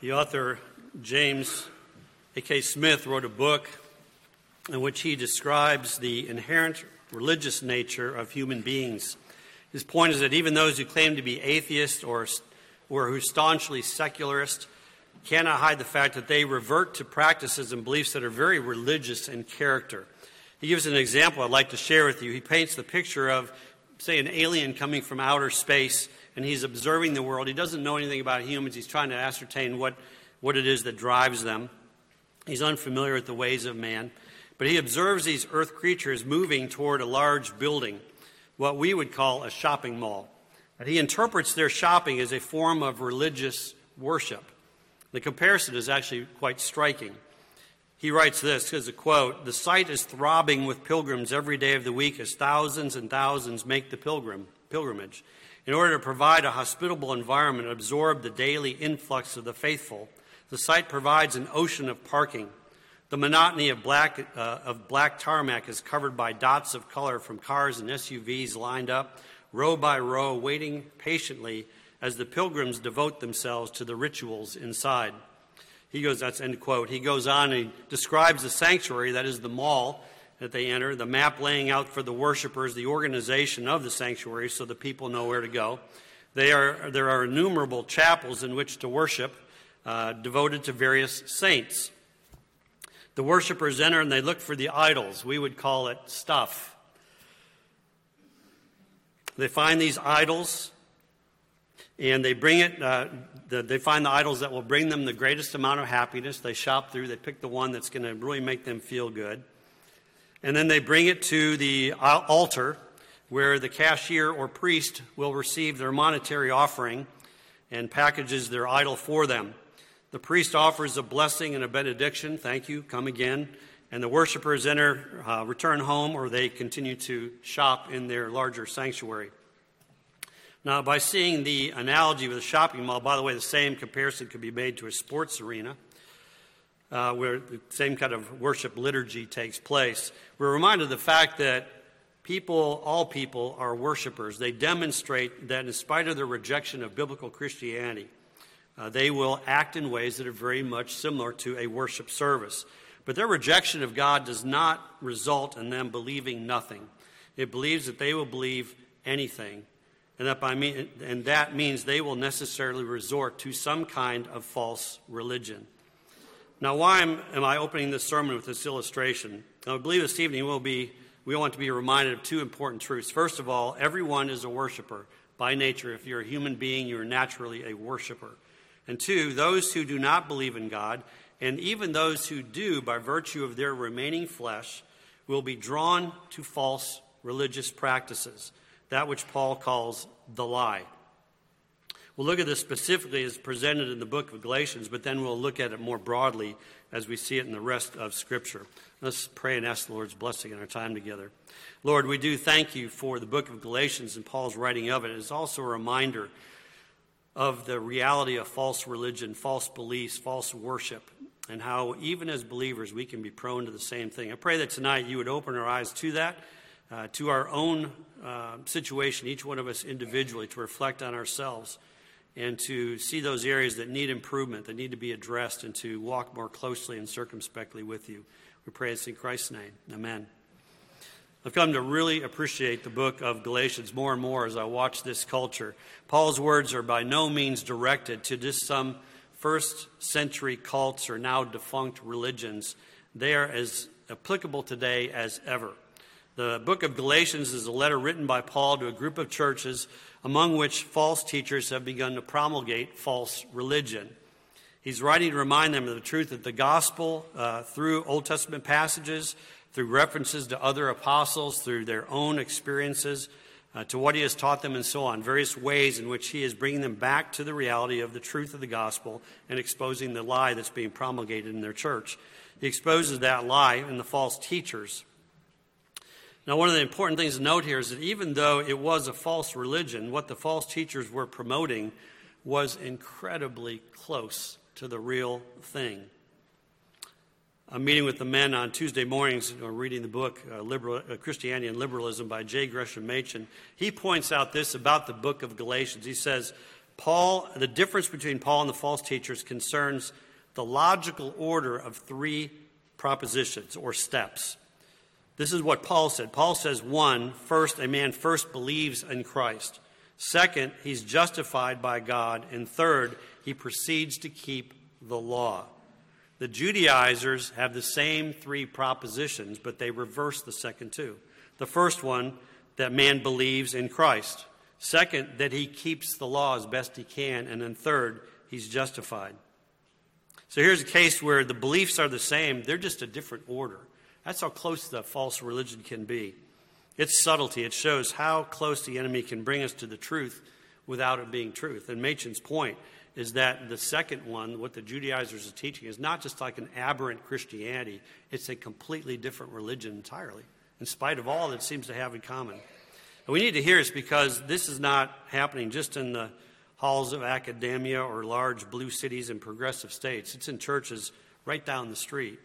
The author, James A.K. Smith, wrote a book in which he describes the inherent religious nature of human beings. His point is that even those who claim to be atheists or, or who staunchly secularist cannot hide the fact that they revert to practices and beliefs that are very religious in character. He gives an example I'd like to share with you. He paints the picture of, say, an alien coming from outer space and he's observing the world. He doesn't know anything about humans. He's trying to ascertain what, what it is that drives them. He's unfamiliar with the ways of man. But he observes these earth creatures moving toward a large building, what we would call a shopping mall. And he interprets their shopping as a form of religious worship. The comparison is actually quite striking. He writes this as a quote The site is throbbing with pilgrims every day of the week as thousands and thousands make the pilgrim, pilgrimage. In order to provide a hospitable environment absorb the daily influx of the faithful, the site provides an ocean of parking. The monotony of black, uh, of black tarmac is covered by dots of color from cars and SUVs lined up, row by row, waiting patiently as the pilgrims devote themselves to the rituals inside. He goes, that's end quote. He goes on and describes the sanctuary, that is the mall that they enter, the map laying out for the worshipers, the organization of the sanctuary so the people know where to go. They are, there are innumerable chapels in which to worship, uh, devoted to various saints. The worshipers enter and they look for the idols. We would call it stuff. They find these idols and they bring it, uh, the, they find the idols that will bring them the greatest amount of happiness. They shop through, they pick the one that's going to really make them feel good. And then they bring it to the altar where the cashier or priest will receive their monetary offering and packages their idol for them. The priest offers a blessing and a benediction. Thank you, come again. And the worshippers enter, uh, return home, or they continue to shop in their larger sanctuary. Now, by seeing the analogy with a shopping mall, by the way, the same comparison could be made to a sports arena uh, where the same kind of worship liturgy takes place. We're reminded of the fact that people, all people, are worshipers. They demonstrate that in spite of their rejection of biblical Christianity, uh, they will act in ways that are very much similar to a worship service. But their rejection of God does not result in them believing nothing. It believes that they will believe anything and that, by me, and that means they will necessarily resort to some kind of false religion. Now, why am, am I opening this sermon with this illustration? Now, I believe this evening we'll be, we want to be reminded of two important truths. First of all, everyone is a worshiper by nature. If you're a human being, you're naturally a worshiper. And two, those who do not believe in God, and even those who do by virtue of their remaining flesh, will be drawn to false religious practices that which Paul calls the lie. We'll look at this specifically as presented in the book of Galatians, but then we'll look at it more broadly as we see it in the rest of Scripture. Let's pray and ask the Lord's blessing in our time together. Lord, we do thank you for the book of Galatians and Paul's writing of it. It's also a reminder of the reality of false religion, false beliefs, false worship, and how even as believers we can be prone to the same thing. I pray that tonight you would open our eyes to that uh, to our own uh, situation, each one of us individually, to reflect on ourselves and to see those areas that need improvement, that need to be addressed, and to walk more closely and circumspectly with you. We pray this in Christ's name. Amen. I've come to really appreciate the book of Galatians more and more as I watch this culture. Paul's words are by no means directed to just some first century cults or now defunct religions. They are as applicable today as ever. The book of Galatians is a letter written by Paul to a group of churches among which false teachers have begun to promulgate false religion. He's writing to remind them of the truth that the gospel, uh, through Old Testament passages, through references to other apostles, through their own experiences, uh, to what he has taught them, and so on, various ways in which he is bringing them back to the reality of the truth of the gospel and exposing the lie that's being promulgated in their church. He exposes that lie and the false teachers now, one of the important things to note here is that even though it was a false religion, what the false teachers were promoting was incredibly close to the real thing. I'm meeting with the men on Tuesday mornings, you know, reading the book uh, Liberal, uh, Christianity and Liberalism by J. Gresham Machen. He points out this about the book of Galatians. He says, Paul, the difference between Paul and the false teachers concerns the logical order of three propositions or steps. This is what Paul said. Paul says, one, first, a man first believes in Christ. Second, he's justified by God. And third, he proceeds to keep the law. The Judaizers have the same three propositions, but they reverse the second two. The first one, that man believes in Christ. Second, that he keeps the law as best he can. And then third, he's justified. So here's a case where the beliefs are the same, they're just a different order. That's how close the false religion can be. Its subtlety, it shows how close the enemy can bring us to the truth without it being truth. And Machen's point is that the second one, what the Judaizers are teaching, is not just like an aberrant Christianity, it's a completely different religion entirely, in spite of all that it seems to have in common. And we need to hear this because this is not happening just in the halls of academia or large blue cities in progressive states, it's in churches right down the street.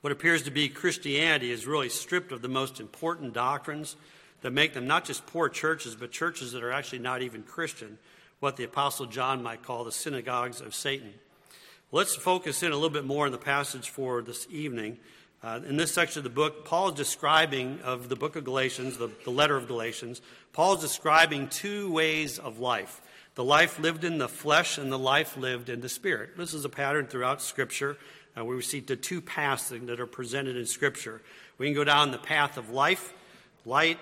What appears to be Christianity is really stripped of the most important doctrines that make them not just poor churches, but churches that are actually not even Christian, what the Apostle John might call the synagogues of Satan. Let's focus in a little bit more on the passage for this evening. Uh, in this section of the book, Paul is describing of the book of Galatians, the, the letter of Galatians. Paul is describing two ways of life the life lived in the flesh and the life lived in the spirit. This is a pattern throughout Scripture. Uh, we see the two paths that are presented in Scripture. We can go down the path of life, light,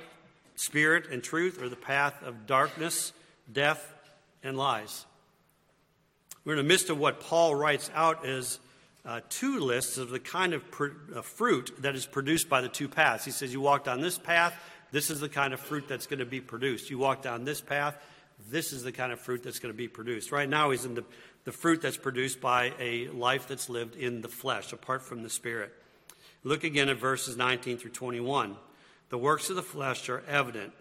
spirit, and truth, or the path of darkness, death, and lies. We're in the midst of what Paul writes out as uh, two lists of the kind of pr- uh, fruit that is produced by the two paths. He says, You walk down this path, this is the kind of fruit that's going to be produced. You walk down this path, this is the kind of fruit that's going to be produced. Right now, he's in the the fruit that's produced by a life that's lived in the flesh, apart from the Spirit. Look again at verses 19 through 21. The works of the flesh are evident,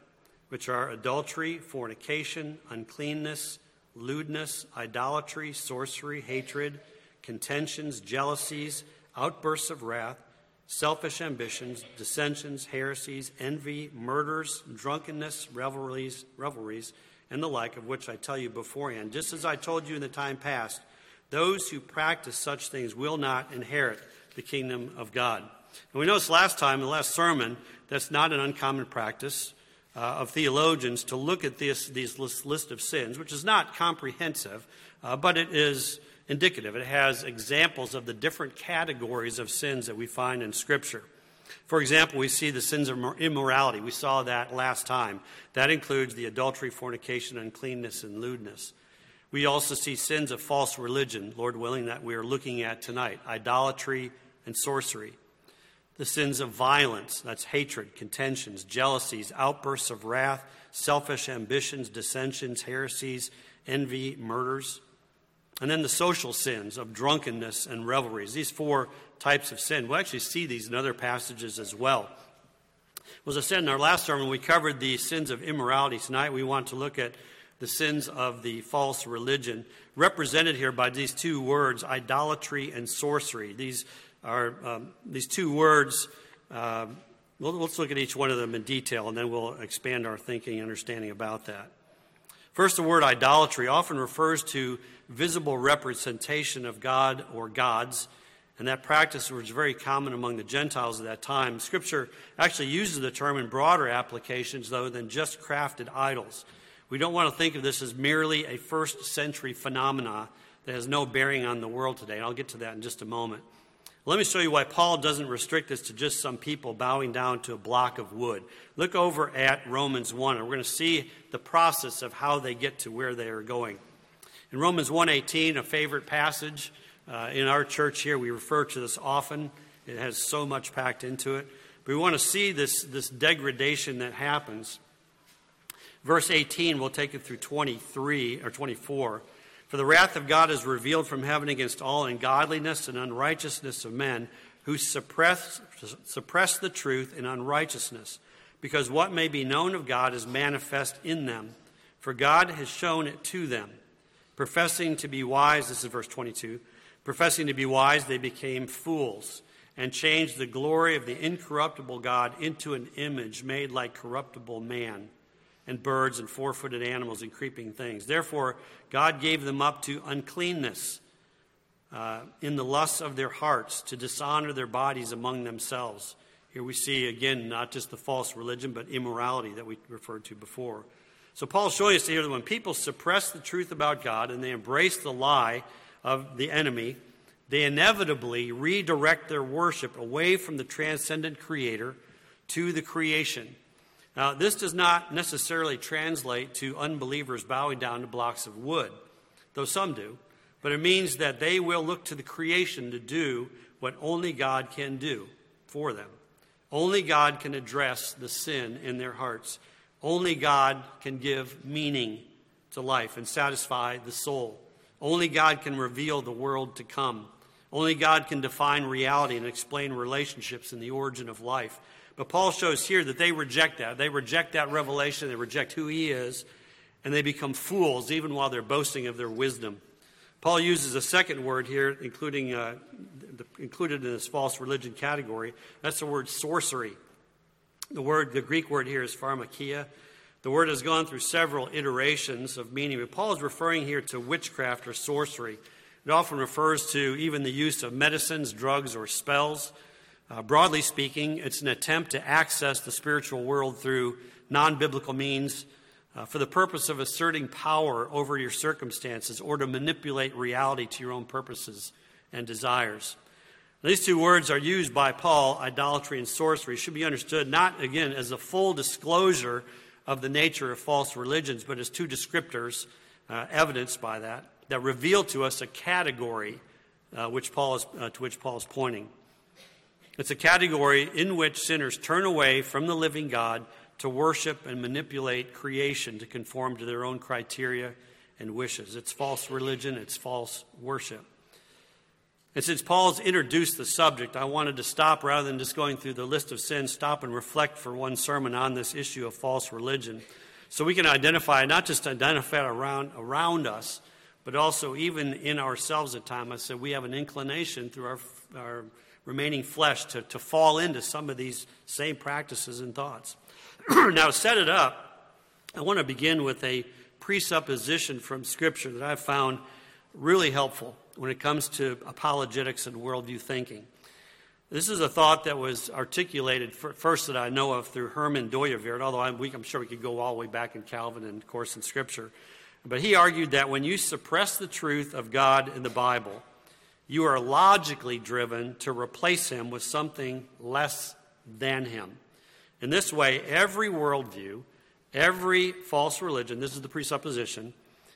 which are adultery, fornication, uncleanness, lewdness, idolatry, sorcery, hatred, contentions, jealousies, outbursts of wrath, selfish ambitions, dissensions, heresies, envy, murders, drunkenness, revelries, revelries and the like, of which I tell you beforehand. Just as I told you in the time past, those who practice such things will not inherit the kingdom of God. And we noticed last time, in the last sermon, that's not an uncommon practice uh, of theologians to look at this these list, list of sins, which is not comprehensive, uh, but it is indicative. It has examples of the different categories of sins that we find in Scripture. For example, we see the sins of immorality. We saw that last time. That includes the adultery, fornication, uncleanness, and lewdness. We also see sins of false religion, Lord willing, that we are looking at tonight idolatry and sorcery. The sins of violence, that's hatred, contentions, jealousies, outbursts of wrath, selfish ambitions, dissensions, heresies, envy, murders. And then the social sins of drunkenness and revelries. These four types of sin. We'll actually see these in other passages as well. Well, as I said in our last sermon, we covered the sins of immorality. Tonight we want to look at the sins of the false religion, represented here by these two words, idolatry and sorcery. These are um, these two words. Uh, let's look at each one of them in detail, and then we'll expand our thinking and understanding about that. First, the word idolatry often refers to visible representation of God or gods and that practice was very common among the Gentiles at that time. Scripture actually uses the term in broader applications, though, than just crafted idols. We don't want to think of this as merely a first century phenomena that has no bearing on the world today. And I'll get to that in just a moment. Let me show you why Paul doesn't restrict this to just some people bowing down to a block of wood. Look over at Romans 1, and we're going to see the process of how they get to where they are going. In Romans 1:18, a favorite passage, uh, in our church here, we refer to this often. It has so much packed into it. But we want to see this, this degradation that happens. Verse 18, we'll take it through 23 or 24. For the wrath of God is revealed from heaven against all ungodliness and unrighteousness of men who suppress, suppress the truth in unrighteousness, because what may be known of God is manifest in them, for God has shown it to them. Professing to be wise, this is verse 22 Professing to be wise, they became fools and changed the glory of the incorruptible God into an image made like corruptible man and birds and four footed animals and creeping things. Therefore, God gave them up to uncleanness uh, in the lusts of their hearts to dishonor their bodies among themselves. Here we see again not just the false religion, but immorality that we referred to before. So Paul's showing us here that when people suppress the truth about God and they embrace the lie of the enemy, they inevitably redirect their worship away from the transcendent creator to the creation. Now, this does not necessarily translate to unbelievers bowing down to blocks of wood, though some do, but it means that they will look to the creation to do what only God can do for them. Only God can address the sin in their hearts. Only God can give meaning to life and satisfy the soul. Only God can reveal the world to come. Only God can define reality and explain relationships and the origin of life. But Paul shows here that they reject that. They reject that revelation, they reject who he is, and they become fools even while they're boasting of their wisdom. Paul uses a second word here, including, uh, included in this false religion category. That's the word sorcery. The word, the Greek word here is pharmakeia. The word has gone through several iterations of meaning, but Paul is referring here to witchcraft or sorcery. It often refers to even the use of medicines, drugs, or spells. Uh, broadly speaking, it's an attempt to access the spiritual world through non biblical means uh, for the purpose of asserting power over your circumstances or to manipulate reality to your own purposes and desires. These two words are used by Paul, idolatry and sorcery, should be understood not, again, as a full disclosure of the nature of false religions, but as two descriptors, uh, evidenced by that, that reveal to us a category uh, which Paul is, uh, to which Paul is pointing. It's a category in which sinners turn away from the living God to worship and manipulate creation to conform to their own criteria and wishes. It's false religion, it's false worship. And since Paul's introduced the subject, I wanted to stop rather than just going through the list of sins, stop and reflect for one sermon on this issue of false religion. So we can identify, not just identify around, around us, but also even in ourselves at times. I said we have an inclination through our, our remaining flesh to, to fall into some of these same practices and thoughts. now, set it up, I want to begin with a presupposition from Scripture that I've found really helpful when it comes to apologetics and worldview thinking. This is a thought that was articulated first that I know of through Herman Dooyeweerd, although I'm, I'm sure we could go all the way back in Calvin and, of course, in Scripture. But he argued that when you suppress the truth of God in the Bible, you are logically driven to replace him with something less than him. In this way, every worldview, every false religion, this is the presupposition,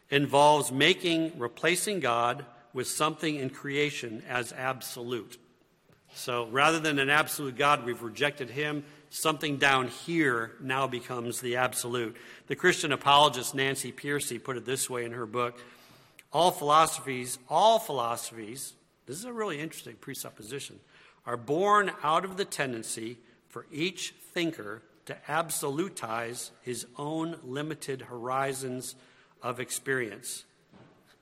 involves making, replacing God with something in creation as absolute. So rather than an absolute God, we've rejected him. Something down here now becomes the absolute. The Christian apologist Nancy Pearcey put it this way in her book All philosophies, all philosophies, this is a really interesting presupposition, are born out of the tendency for each thinker to absolutize his own limited horizons of experience.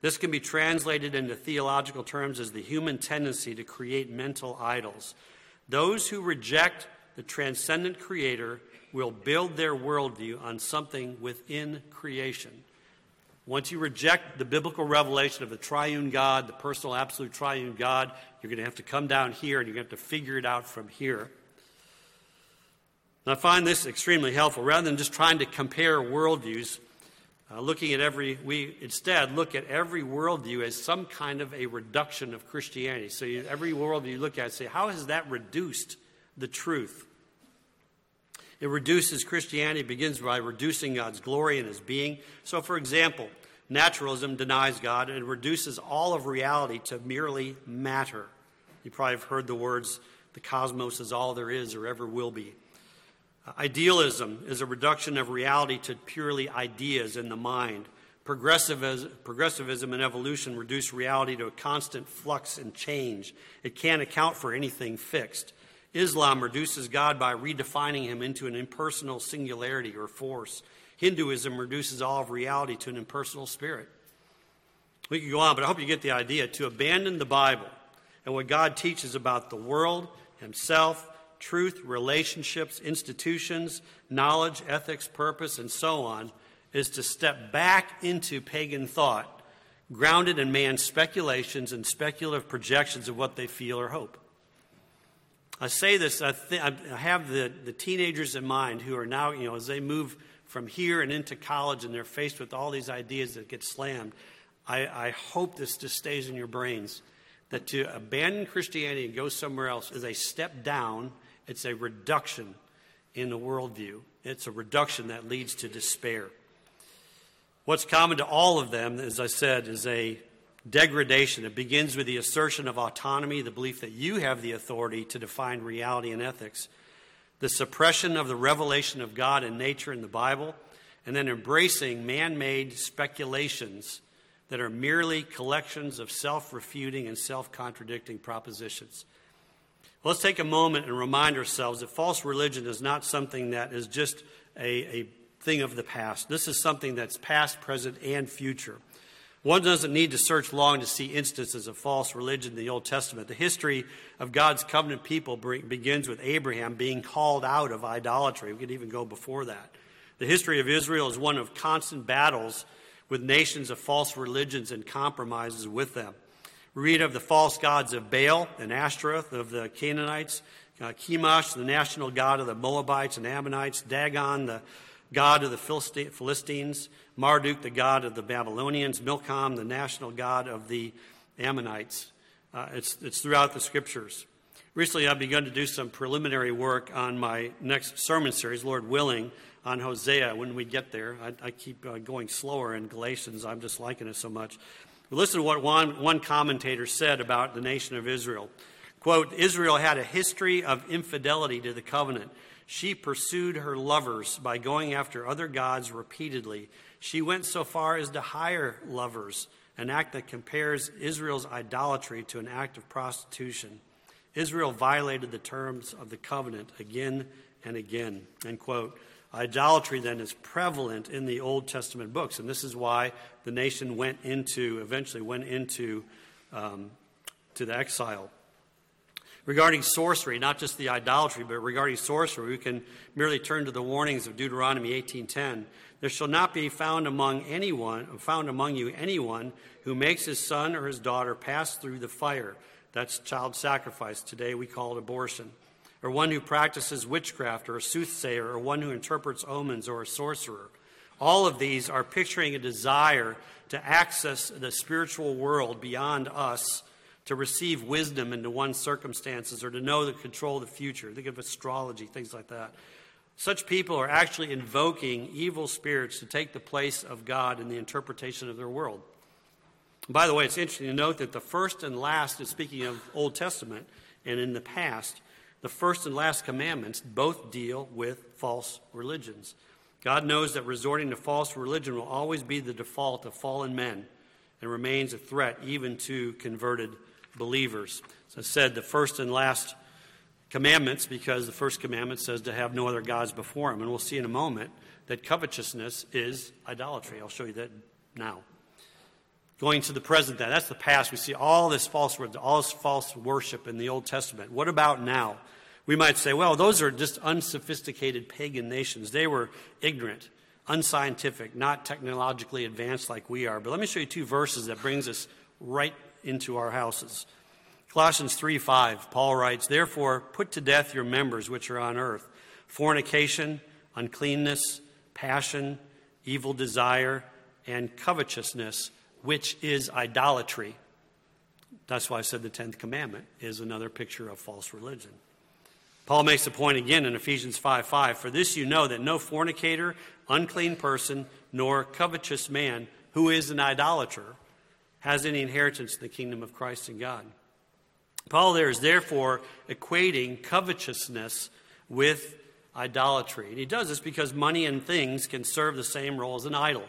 This can be translated into theological terms as the human tendency to create mental idols. Those who reject the transcendent creator will build their worldview on something within creation. Once you reject the biblical revelation of the triune God, the personal absolute triune God, you're going to have to come down here and you're going to have to figure it out from here. And I find this extremely helpful. Rather than just trying to compare worldviews, uh, looking at every, we instead look at every worldview as some kind of a reduction of Christianity. So you, every worldview you look at, say, how has that reduced the truth? It reduces Christianity, begins by reducing God's glory and his being. So, for example, naturalism denies God and reduces all of reality to merely matter. You probably have heard the words, the cosmos is all there is or ever will be. Idealism is a reduction of reality to purely ideas in the mind. Progressivism and evolution reduce reality to a constant flux and change. It can't account for anything fixed. Islam reduces God by redefining him into an impersonal singularity or force. Hinduism reduces all of reality to an impersonal spirit. We could go on, but I hope you get the idea. To abandon the Bible and what God teaches about the world, Himself, truth, relationships, institutions, knowledge, ethics, purpose, and so on, is to step back into pagan thought, grounded in man's speculations and speculative projections of what they feel or hope. I say this, I, th- I have the, the teenagers in mind who are now, you know, as they move from here and into college and they're faced with all these ideas that get slammed, I, I hope this just stays in your brains that to abandon Christianity and go somewhere else is a step down, it's a reduction in the worldview. It's a reduction that leads to despair. What's common to all of them, as I said, is a degradation. It begins with the assertion of autonomy, the belief that you have the authority to define reality and ethics, the suppression of the revelation of God and nature in the Bible, and then embracing man made speculations that are merely collections of self refuting and self contradicting propositions. Let's take a moment and remind ourselves that false religion is not something that is just a, a thing of the past. This is something that's past, present, and future. One doesn't need to search long to see instances of false religion in the Old Testament. The history of God's covenant people begins with Abraham being called out of idolatry. We could even go before that. The history of Israel is one of constant battles with nations of false religions and compromises with them. Read of the false gods of Baal and Ashtaroth of the Canaanites, uh, Chemosh, the national god of the Moabites and Ammonites, Dagon, the god of the Philistines, Marduk, the god of the Babylonians, Milcom, the national god of the Ammonites. Uh, it's, it's throughout the scriptures. Recently, I've begun to do some preliminary work on my next sermon series, Lord willing, on Hosea when we get there. I, I keep uh, going slower in Galatians. I'm just liking it so much. Listen to what one, one commentator said about the nation of Israel. Quote, Israel had a history of infidelity to the covenant. She pursued her lovers by going after other gods repeatedly. She went so far as to hire lovers, an act that compares Israel's idolatry to an act of prostitution. Israel violated the terms of the covenant again and again. End quote. Idolatry then is prevalent in the Old Testament books, and this is why the nation went into, eventually went into um, to the exile regarding sorcery, not just the idolatry, but regarding sorcery, we can merely turn to the warnings of Deuteronomy 18:10. There shall not be found among anyone, found among you anyone who makes his son or his daughter pass through the fire. That's child sacrifice. Today we call it abortion. Or one who practices witchcraft, or a soothsayer, or one who interprets omens, or a sorcerer. All of these are picturing a desire to access the spiritual world beyond us to receive wisdom into one's circumstances or to know the control of the future. Think of astrology, things like that. Such people are actually invoking evil spirits to take the place of God in the interpretation of their world. By the way, it's interesting to note that the first and last, is speaking of Old Testament and in the past, the first and last commandments both deal with false religions. God knows that resorting to false religion will always be the default of fallen men and remains a threat even to converted believers. As I said, the first and last commandments, because the first commandment says to have no other gods before him. And we'll see in a moment that covetousness is idolatry. I'll show you that now. Going to the present, then, that's the past. We see all this false all this false worship in the Old Testament. What about now? We might say, well, those are just unsophisticated pagan nations. They were ignorant, unscientific, not technologically advanced like we are. But let me show you two verses that brings us right into our houses. Colossians 3 5, Paul writes, Therefore, put to death your members which are on earth fornication, uncleanness, passion, evil desire, and covetousness, which is idolatry. That's why I said the 10th commandment is another picture of false religion. Paul makes the point again in Ephesians 5 5 For this you know that no fornicator, unclean person, nor covetous man who is an idolater has any inheritance in the kingdom of Christ and God. Paul there is therefore equating covetousness with idolatry. And he does this because money and things can serve the same role as an idol.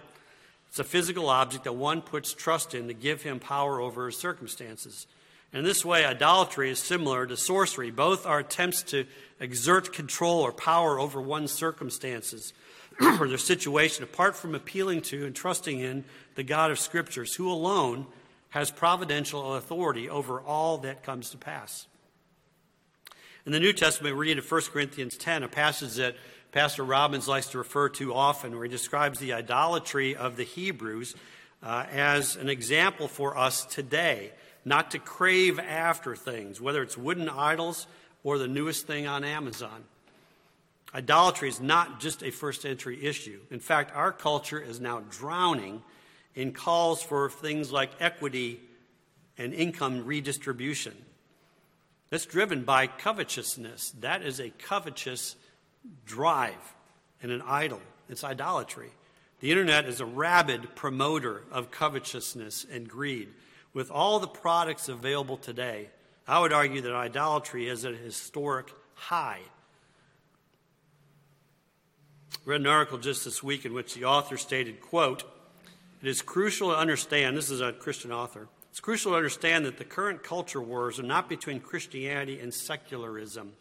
It's a physical object that one puts trust in to give him power over his circumstances. In this way, idolatry is similar to sorcery. Both are attempts to exert control or power over one's circumstances or their situation apart from appealing to and trusting in the God of Scriptures, who alone has providential authority over all that comes to pass. In the New Testament, we read in 1 Corinthians 10, a passage that Pastor Robbins likes to refer to often, where he describes the idolatry of the Hebrews uh, as an example for us today, not to crave after things, whether it's wooden idols or the newest thing on Amazon. Idolatry is not just a first century issue. In fact, our culture is now drowning in calls for things like equity and income redistribution. That's driven by covetousness. That is a covetous drive and an idol. It's idolatry. The internet is a rabid promoter of covetousness and greed. With all the products available today, I would argue that idolatry is at a historic high. I read an article just this week in which the author stated, quote, it is crucial to understand, this is a Christian author, it's crucial to understand that the current culture wars are not between Christianity and secularism.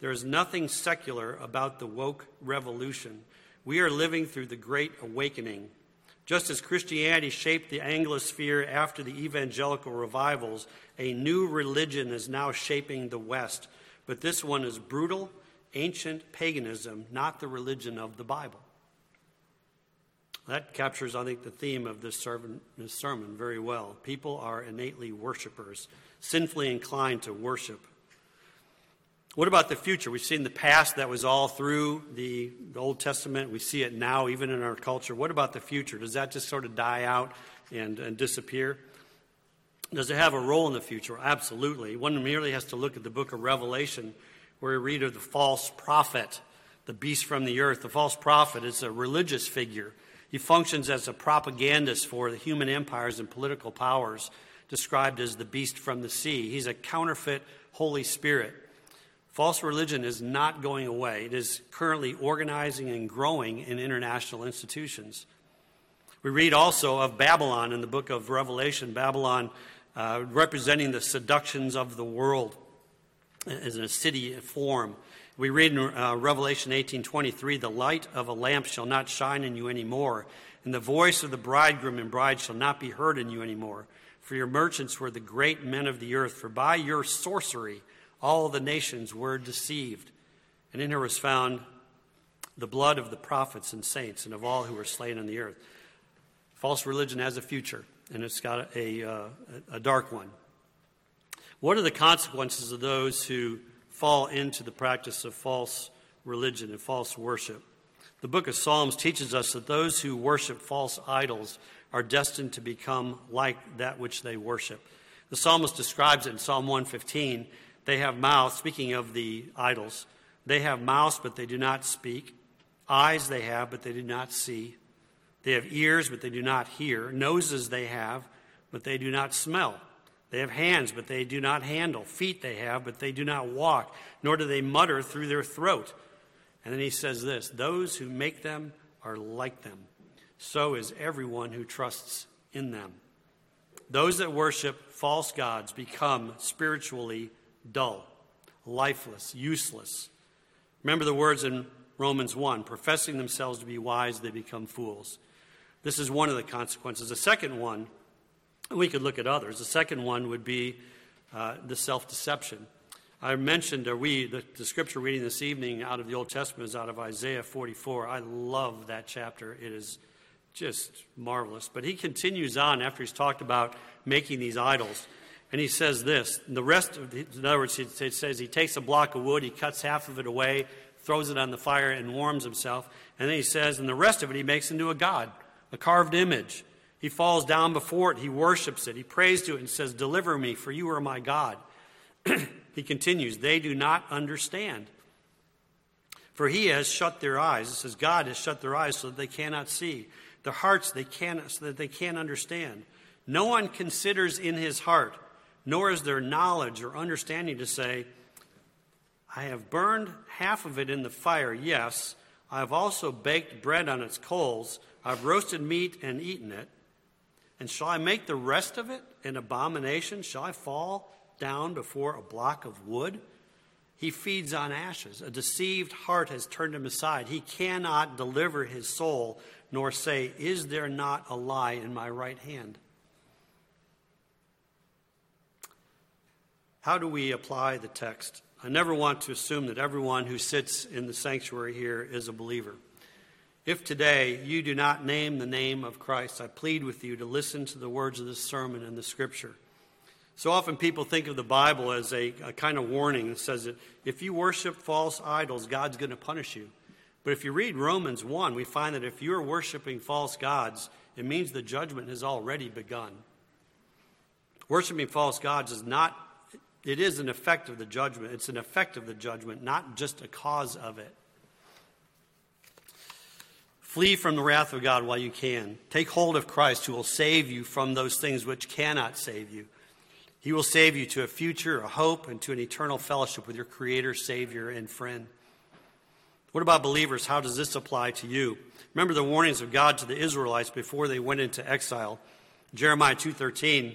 There is nothing secular about the woke revolution. We are living through the Great Awakening. Just as Christianity shaped the Anglosphere after the evangelical revivals, a new religion is now shaping the West. But this one is brutal, ancient paganism, not the religion of the Bible. That captures, I think, the theme of this sermon, very well. People are innately worshipers, sinfully inclined to worship. What about the future? We've seen the past that was all through the, Old Testament. We see it now, even in our culture. What about the future? Does that just sort of die out and, and disappear? Does it have a role in the future? Absolutely. One merely has to look at the book of Revelation, where we read of the false prophet, the beast from the earth. The false prophet is a religious figure. He functions as a propagandist for the human empires and political powers, described as the beast from the sea. He's a counterfeit Holy Spirit. False religion is not going away. It is currently organizing and growing in international institutions. We read also of Babylon in the book of Revelation, Babylon uh, representing the seductions of the world as a city form. We read in uh, Revelation 18:23, "The light of a lamp shall not shine in you anymore, and the voice of the bridegroom and bride shall not be heard in you anymore. For your merchants were the great men of the earth, for by your sorcery all the nations were deceived. And in her was found the blood of the prophets and saints and of all who were slain on the earth. False religion has a future, and it's got a, uh, a dark one. What are the consequences of those who fall into the practice of false religion and false worship? The book of Psalms teaches us that those who worship false idols are destined to become like that which they worship. The psalmist describes it in Psalm 115 they have mouths, speaking of the idols, they have mouths, but they do not speak. Eyes they have, but they do not see. They have ears, but they do not hear. Noses they have, but they do not smell. They have hands, but they do not handle. Feet they have, but they do not walk, nor do they mutter through their throat. And then he says this Those who make them are like them. So is everyone who trusts in them. Those that worship false gods become spiritually dull, lifeless, useless. Remember the words in Romans 1 professing themselves to be wise, they become fools. This is one of the consequences. The second one, and we could look at others. The second one would be uh, the self deception. I mentioned, or we, the, the, scripture reading this evening out of the Old Testament is out of Isaiah 44. I love that chapter. It is just marvelous. But he continues on after he's talked about making these idols. And he says this. the rest of the, in other words, he says he takes a block of wood, he cuts half of it away, throws it on the fire, and warms himself. And then he says, and the rest of it he makes into a god, a carved image. He falls down before it, he worships it, he prays to it, and says, Deliver me, for you are my God. he continues, They do not understand. For he has shut their eyes. It says, God has shut their eyes so that they cannot see. Their hearts they cannot, so that they can't understand. No one considers in his heart nor is there knowledge or understanding to say, I have burned half of it in the fire, yes. I have also baked bread on its coals. I've roasted meat and eaten it. And shall I make the rest of it an abomination? Shall I fall down before a block of wood? He feeds on ashes. A deceived heart has turned him aside. He cannot deliver his soul, nor say, Is there not a lie in my right hand? How do we apply the text? I never want to assume that everyone who sits in the sanctuary here is a believer. If today you do not name the name of Christ, I plead with you to listen to the words of this sermon and the scripture. So often people think of the Bible as a, a kind of warning that says that if you worship false idols, God's going to punish you. But if you read Romans 1, we find that if you're worshiping false gods, it means the judgment has already begun. Worshiping false gods is not, it is an effect of the judgment. It's an effect of the judgment, not just a cause of it. Flee from the wrath of God while you can. Take hold of Christ, who will save you from those things which cannot save you. He will save you to a future, a hope, and to an eternal fellowship with your Creator, Savior, and friend. What about believers? How does this apply to you? Remember the warnings of God to the Israelites before they went into exile. Jeremiah 2:13,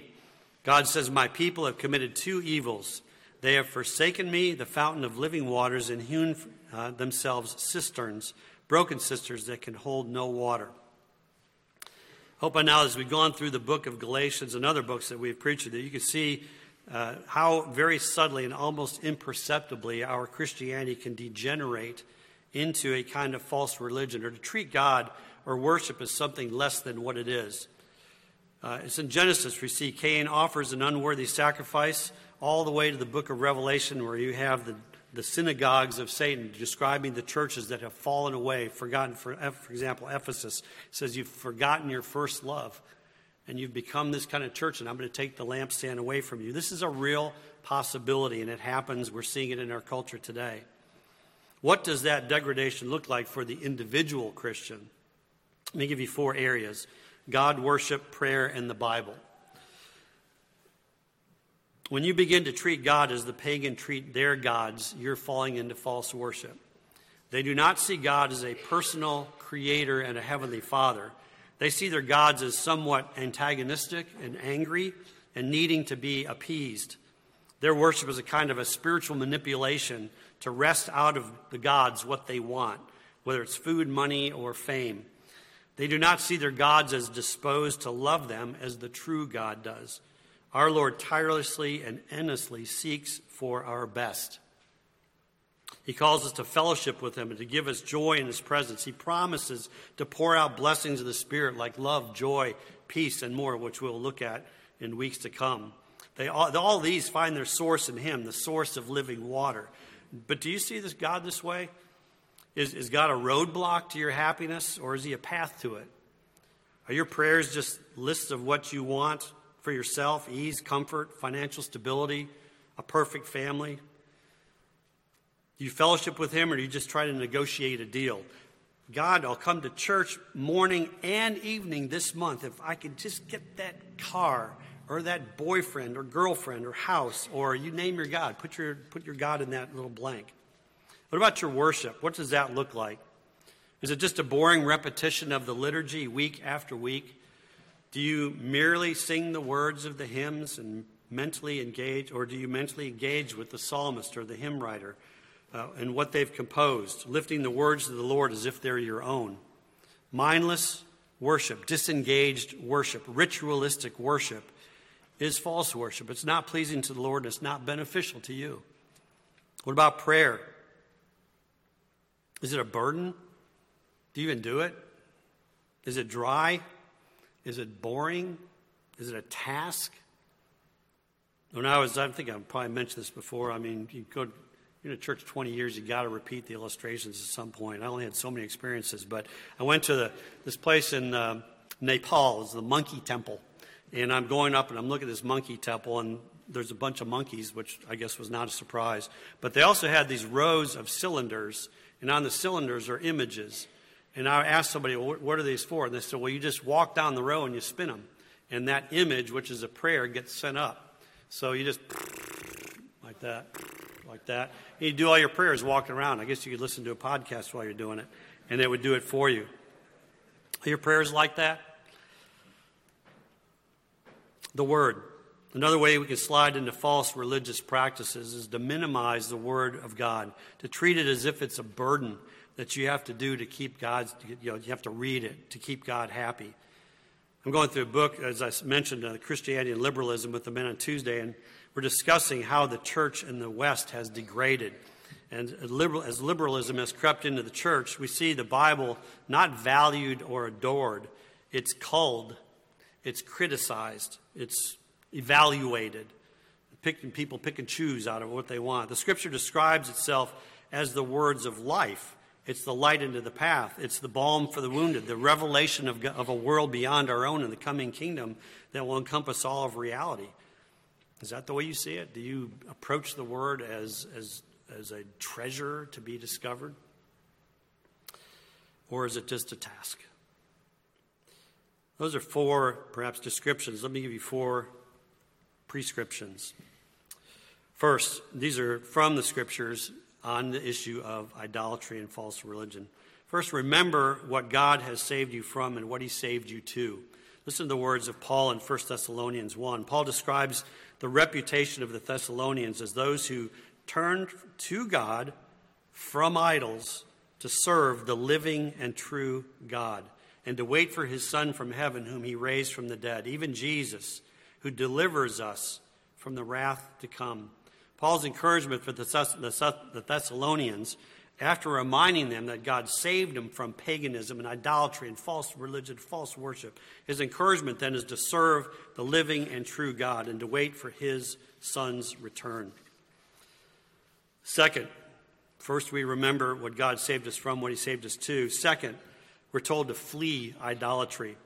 God says, "My people have committed two evils. They have forsaken me, the fountain of living waters, and hewn uh, themselves cisterns, broken cisterns that can hold no water." Hope by now, as we've gone through the book of Galatians and other books that we've preached, that you can see uh, how very subtly and almost imperceptibly our Christianity can degenerate into a kind of false religion or to treat God or worship as something less than what it is. Uh, it's in Genesis we see Cain offers an unworthy sacrifice all the way to the book of Revelation where you have the the synagogues of Satan, describing the churches that have fallen away, forgotten. For, for example, Ephesus says, You've forgotten your first love, and you've become this kind of church, and I'm going to take the lampstand away from you. This is a real possibility, and it happens. We're seeing it in our culture today. What does that degradation look like for the individual Christian? Let me give you four areas God, worship, prayer, and the Bible. When you begin to treat God as the pagan treat their gods, you're falling into false worship. They do not see God as a personal creator and a heavenly father. They see their gods as somewhat antagonistic and angry and needing to be appeased. Their worship is a kind of a spiritual manipulation to wrest out of the gods what they want, whether it's food, money, or fame. They do not see their gods as disposed to love them as the true God does. Our Lord tirelessly and endlessly seeks for our best. He calls us to fellowship with Him and to give us joy in His presence. He promises to pour out blessings of the Spirit like love, joy, peace, and more, which we'll look at in weeks to come. They all, all these find their source in Him, the source of living water. But do you see this God this way? Is, is God a roadblock to your happiness, or is He a path to it? Are your prayers just lists of what you want for yourself ease, comfort, financial stability, a perfect family? Do you fellowship with Him or do you just try to negotiate a deal? God, I'll come to church morning and evening this month if I could just get that car or that boyfriend or girlfriend or house or you name your God. Put your, put your God in that little blank. What about your worship? What does that look like? Is it just a boring repetition of the liturgy week after week? Do you merely sing the words of the hymns and mentally engage, or do you mentally engage with the psalmist or the hymn writer uh, and what they've composed, lifting the words of the Lord as if they're your own? Mindless worship, disengaged worship, ritualistic worship is false worship. It's not pleasing to the Lord and it's not beneficial to you. What about prayer? Is it a burden? Do you even do it? Is it dry? Is it boring? Is it a task? When I was, I think I've probably mentioned this before. I mean, you go you're in a church 20 years, you got to repeat the illustrations at some point. I only had so many experiences, but I went to the, this place in uh, Nepal. It's the monkey temple. And I'm going up and I'm looking at this monkey temple, and there's a bunch of monkeys, which I guess was not a surprise. But they also had these rows of cylinders, and on the cylinders are images. And I asked somebody, well, what are these for? And they said, well, you just walk down the row and you spin them. And that image, which is a prayer, gets sent up. So you just like that, like that. And you do all your prayers walking around. I guess you could listen to a podcast while you're doing it, and it would do it for you. Are your prayers like that? The Word. Another way we can slide into false religious practices is to minimize the Word of God, to treat it as if it's a burden that you have to do to keep God, you know, you have to read it to keep God happy. I'm going through a book, as I mentioned, uh, Christianity and Liberalism with the men on Tuesday, and we're discussing how the church in the West has degraded. And as liberalism has crept into the church, we see the Bible not valued or adored. It's culled, it's criticized, it's evaluated. Pick, people pick and choose out of what they want. The scripture describes itself as the words of life. It's the light into the path. It's the balm for the wounded, the revelation of, of a world beyond our own in the coming kingdom that will encompass all of reality. Is that the way you see it? Do you approach the word as, as, as a treasure to be discovered? Or is it just a task? Those are four, perhaps, descriptions. Let me give you four prescriptions. First, these are from the scriptures on the issue of idolatry and false religion. First, remember what God has saved you from and what he saved you to. Listen to the words of Paul in 1 Thessalonians 1. Paul describes the reputation of the Thessalonians as those who turned to God from idols to serve the living and true God and to wait for his Son from heaven, whom he raised from the dead, even Jesus, who delivers us from the wrath to come. Paul's encouragement for the Thessalonians, after reminding them that God saved them from paganism and idolatry and false religion, false worship, his encouragement then is to serve the living and true God and to wait for his Son's return. Second, first we remember what God saved us from, what he saved us to. Second, we're told to flee idolatry.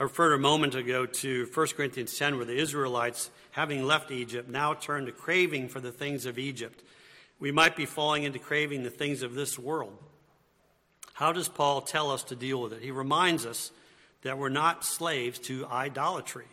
I referred a moment ago to 1 Corinthians 10, where the Israelites, having left Egypt, now turn to craving for the things of Egypt. We might be falling into craving the things of this world. How does Paul tell us to deal with it? He reminds us that we're not slaves to idolatry.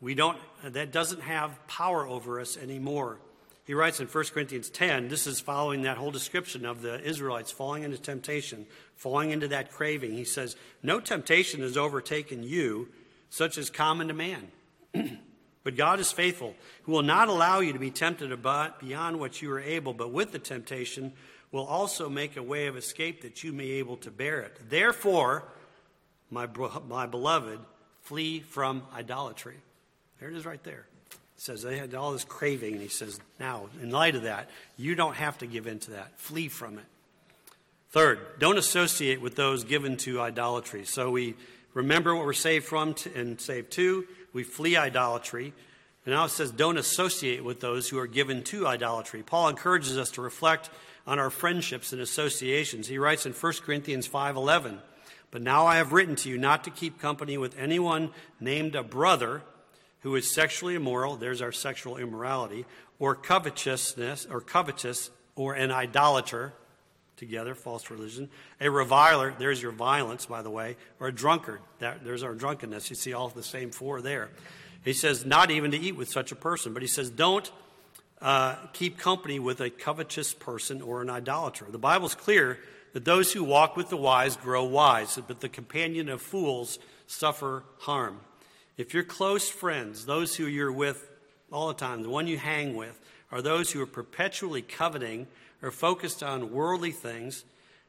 We don't, that doesn't have power over us anymore. He writes in 1 Corinthians 10, this is following that whole description of the Israelites falling into temptation, falling into that craving. He says, No temptation has overtaken you, such as common to man. but God is faithful, who will not allow you to be tempted beyond what you are able, but with the temptation will also make a way of escape that you may be able to bear it. Therefore, my, my beloved, flee from idolatry. There it is right there says they had all this craving, and he says, now, in light of that, you don't have to give in to that. Flee from it. Third, don't associate with those given to idolatry. So we remember what we're saved from and saved to. We flee idolatry. And now it says, don't associate with those who are given to idolatry. Paul encourages us to reflect on our friendships and associations. He writes in 1 Corinthians 5:11, "But now I have written to you not to keep company with anyone named a brother who is sexually immoral, there's our sexual immorality, or covetousness, or covetous, or an idolater, together, false religion, a reviler, there's your violence, by the way, or a drunkard, that, there's our drunkenness. You see all the same four there. He says, not even to eat with such a person, but he says, don't uh, keep company with a covetous person or an idolater. The Bible's clear that those who walk with the wise grow wise, but the companion of fools suffer harm. If your close friends, those who you're with all the time, the one you hang with, are those who are perpetually coveting or focused on worldly things,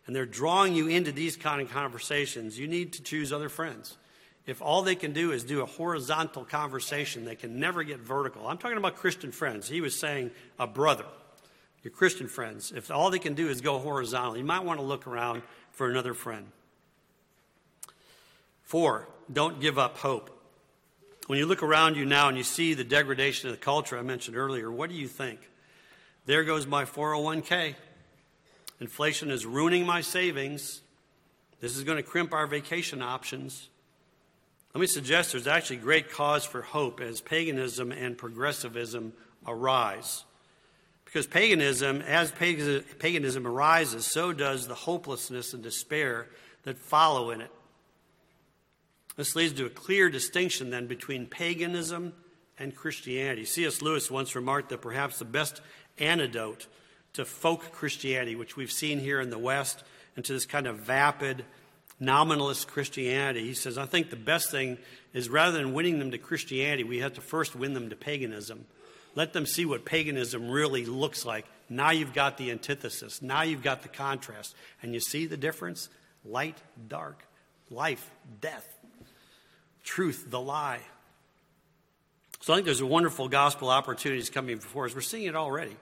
and they're drawing you into these kind of conversations, you need to choose other friends. If all they can do is do a horizontal conversation, they can never get vertical. I'm talking about Christian friends. He was saying a brother, your Christian friends. If all they can do is go horizontal, you might want to look around for another friend. Four, don't give up hope. When you look around you now and you see the degradation of the culture I mentioned earlier, what do you think? There goes my 401k. Inflation is ruining my savings. This is going to crimp our vacation options. Let me suggest there's actually great cause for hope as paganism and progressivism arise. Because paganism, as paganism arises, so does the hopelessness and despair that follow in it. This leads to a clear distinction then between paganism and Christianity. C.S. Lewis once remarked that perhaps the best antidote to folk Christianity, which we've seen here in the West, and to this kind of vapid, nominalist Christianity, he says, I think the best thing is rather than winning them to Christianity, we have to first win them to paganism. Let them see what paganism really looks like. Now you've got the antithesis. Now you've got the contrast. And you see the difference? Light, dark, life, death. Truth the lie. So I think there's a wonderful gospel opportunities coming before us. We're seeing it already.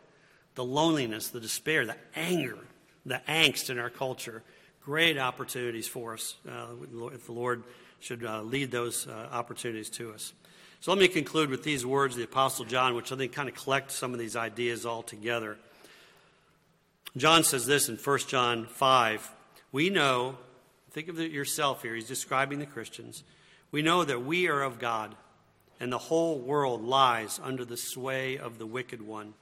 The loneliness, the despair, the anger, the angst in our culture. Great opportunities for us uh, if the Lord should uh, lead those uh, opportunities to us. So let me conclude with these words of the Apostle John, which I think kind of collect some of these ideas all together. John says this in 1 John 5 We know, think of it yourself here, he's describing the Christians. We know that we are of God, and the whole world lies under the sway of the wicked one.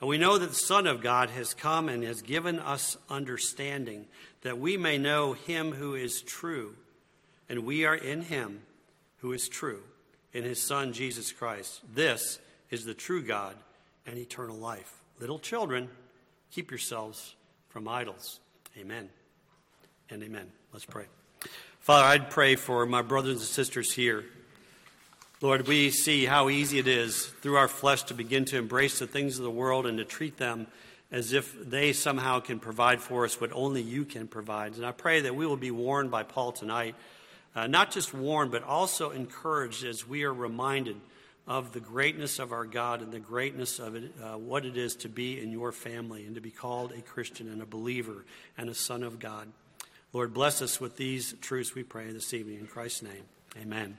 And we know that the Son of God has come and has given us understanding, that we may know him who is true. And we are in him who is true, in his Son, Jesus Christ. This is the true God and eternal life. Little children, keep yourselves from idols. Amen and amen. Let's pray. Father, I'd pray for my brothers and sisters here. Lord, we see how easy it is through our flesh to begin to embrace the things of the world and to treat them as if they somehow can provide for us what only you can provide. And I pray that we will be warned by Paul tonight, uh, not just warned, but also encouraged as we are reminded of the greatness of our God and the greatness of it, uh, what it is to be in your family and to be called a Christian and a believer and a son of God. Lord, bless us with these truths, we pray this evening. In Christ's name, amen.